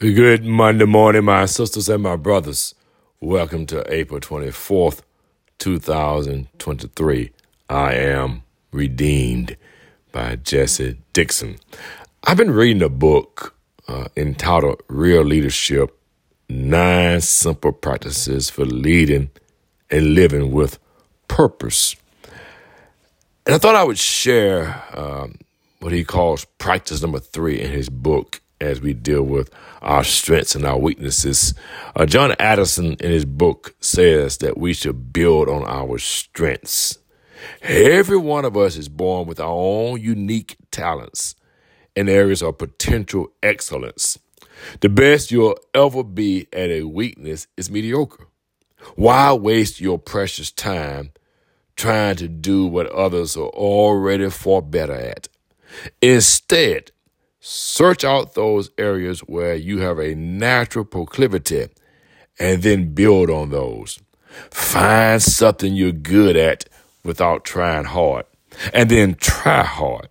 Good Monday morning, my sisters and my brothers. Welcome to April 24th, 2023. I am redeemed by Jesse Dixon. I've been reading a book uh, entitled Real Leadership Nine Simple Practices for Leading and Living with Purpose. And I thought I would share um, what he calls practice number three in his book as we deal with our strengths and our weaknesses. Uh, John Addison, in his book, says that we should build on our strengths. Every one of us is born with our own unique talents and areas of potential excellence. The best you'll ever be at a weakness is mediocre. Why waste your precious time trying to do what others are already far better at? Instead, search out those areas where you have a natural proclivity and then build on those. Find something you're good at without trying hard, and then try hard.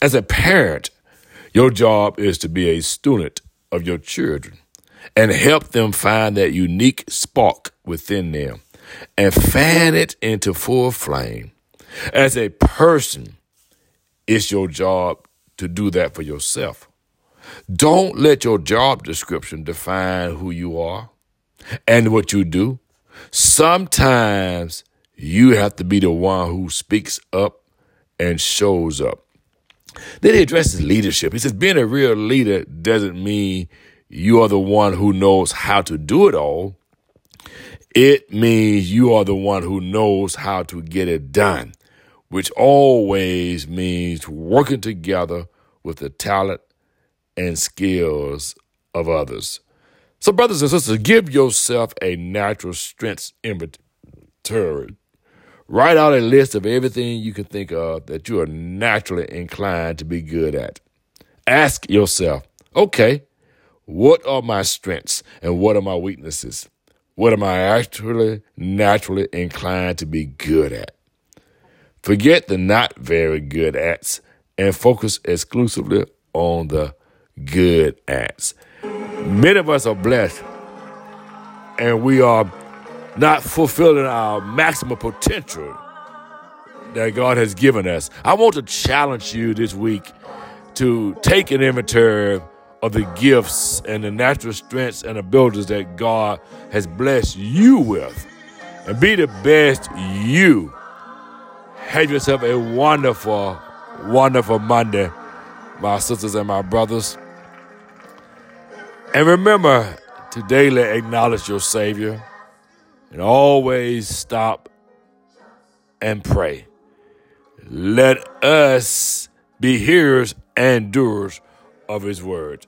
As a parent, your job is to be a student of your children and help them find that unique spark within them and fan it into full flame. As a person, it's your job to do that for yourself. Don't let your job description define who you are and what you do. Sometimes you have to be the one who speaks up and shows up. Then he addresses leadership. He says, being a real leader doesn't mean you are the one who knows how to do it all. It means you are the one who knows how to get it done, which always means working together with the talent and skills of others. So, brothers and sisters, give yourself a natural strengths inventory. Write out a list of everything you can think of that you are naturally inclined to be good at. Ask yourself, okay, what are my strengths and what are my weaknesses? What am I actually naturally inclined to be good at? Forget the not very good ats and focus exclusively on the good ats. Many of us are blessed and we are not fulfilling our maximum potential that God has given us. I want to challenge you this week to take an inventory of the gifts and the natural strengths and abilities that God has blessed you with and be the best you. Have yourself a wonderful, wonderful Monday, my sisters and my brothers. And remember to daily acknowledge your Savior and always stop and pray. Let us be hearers and doers of His word.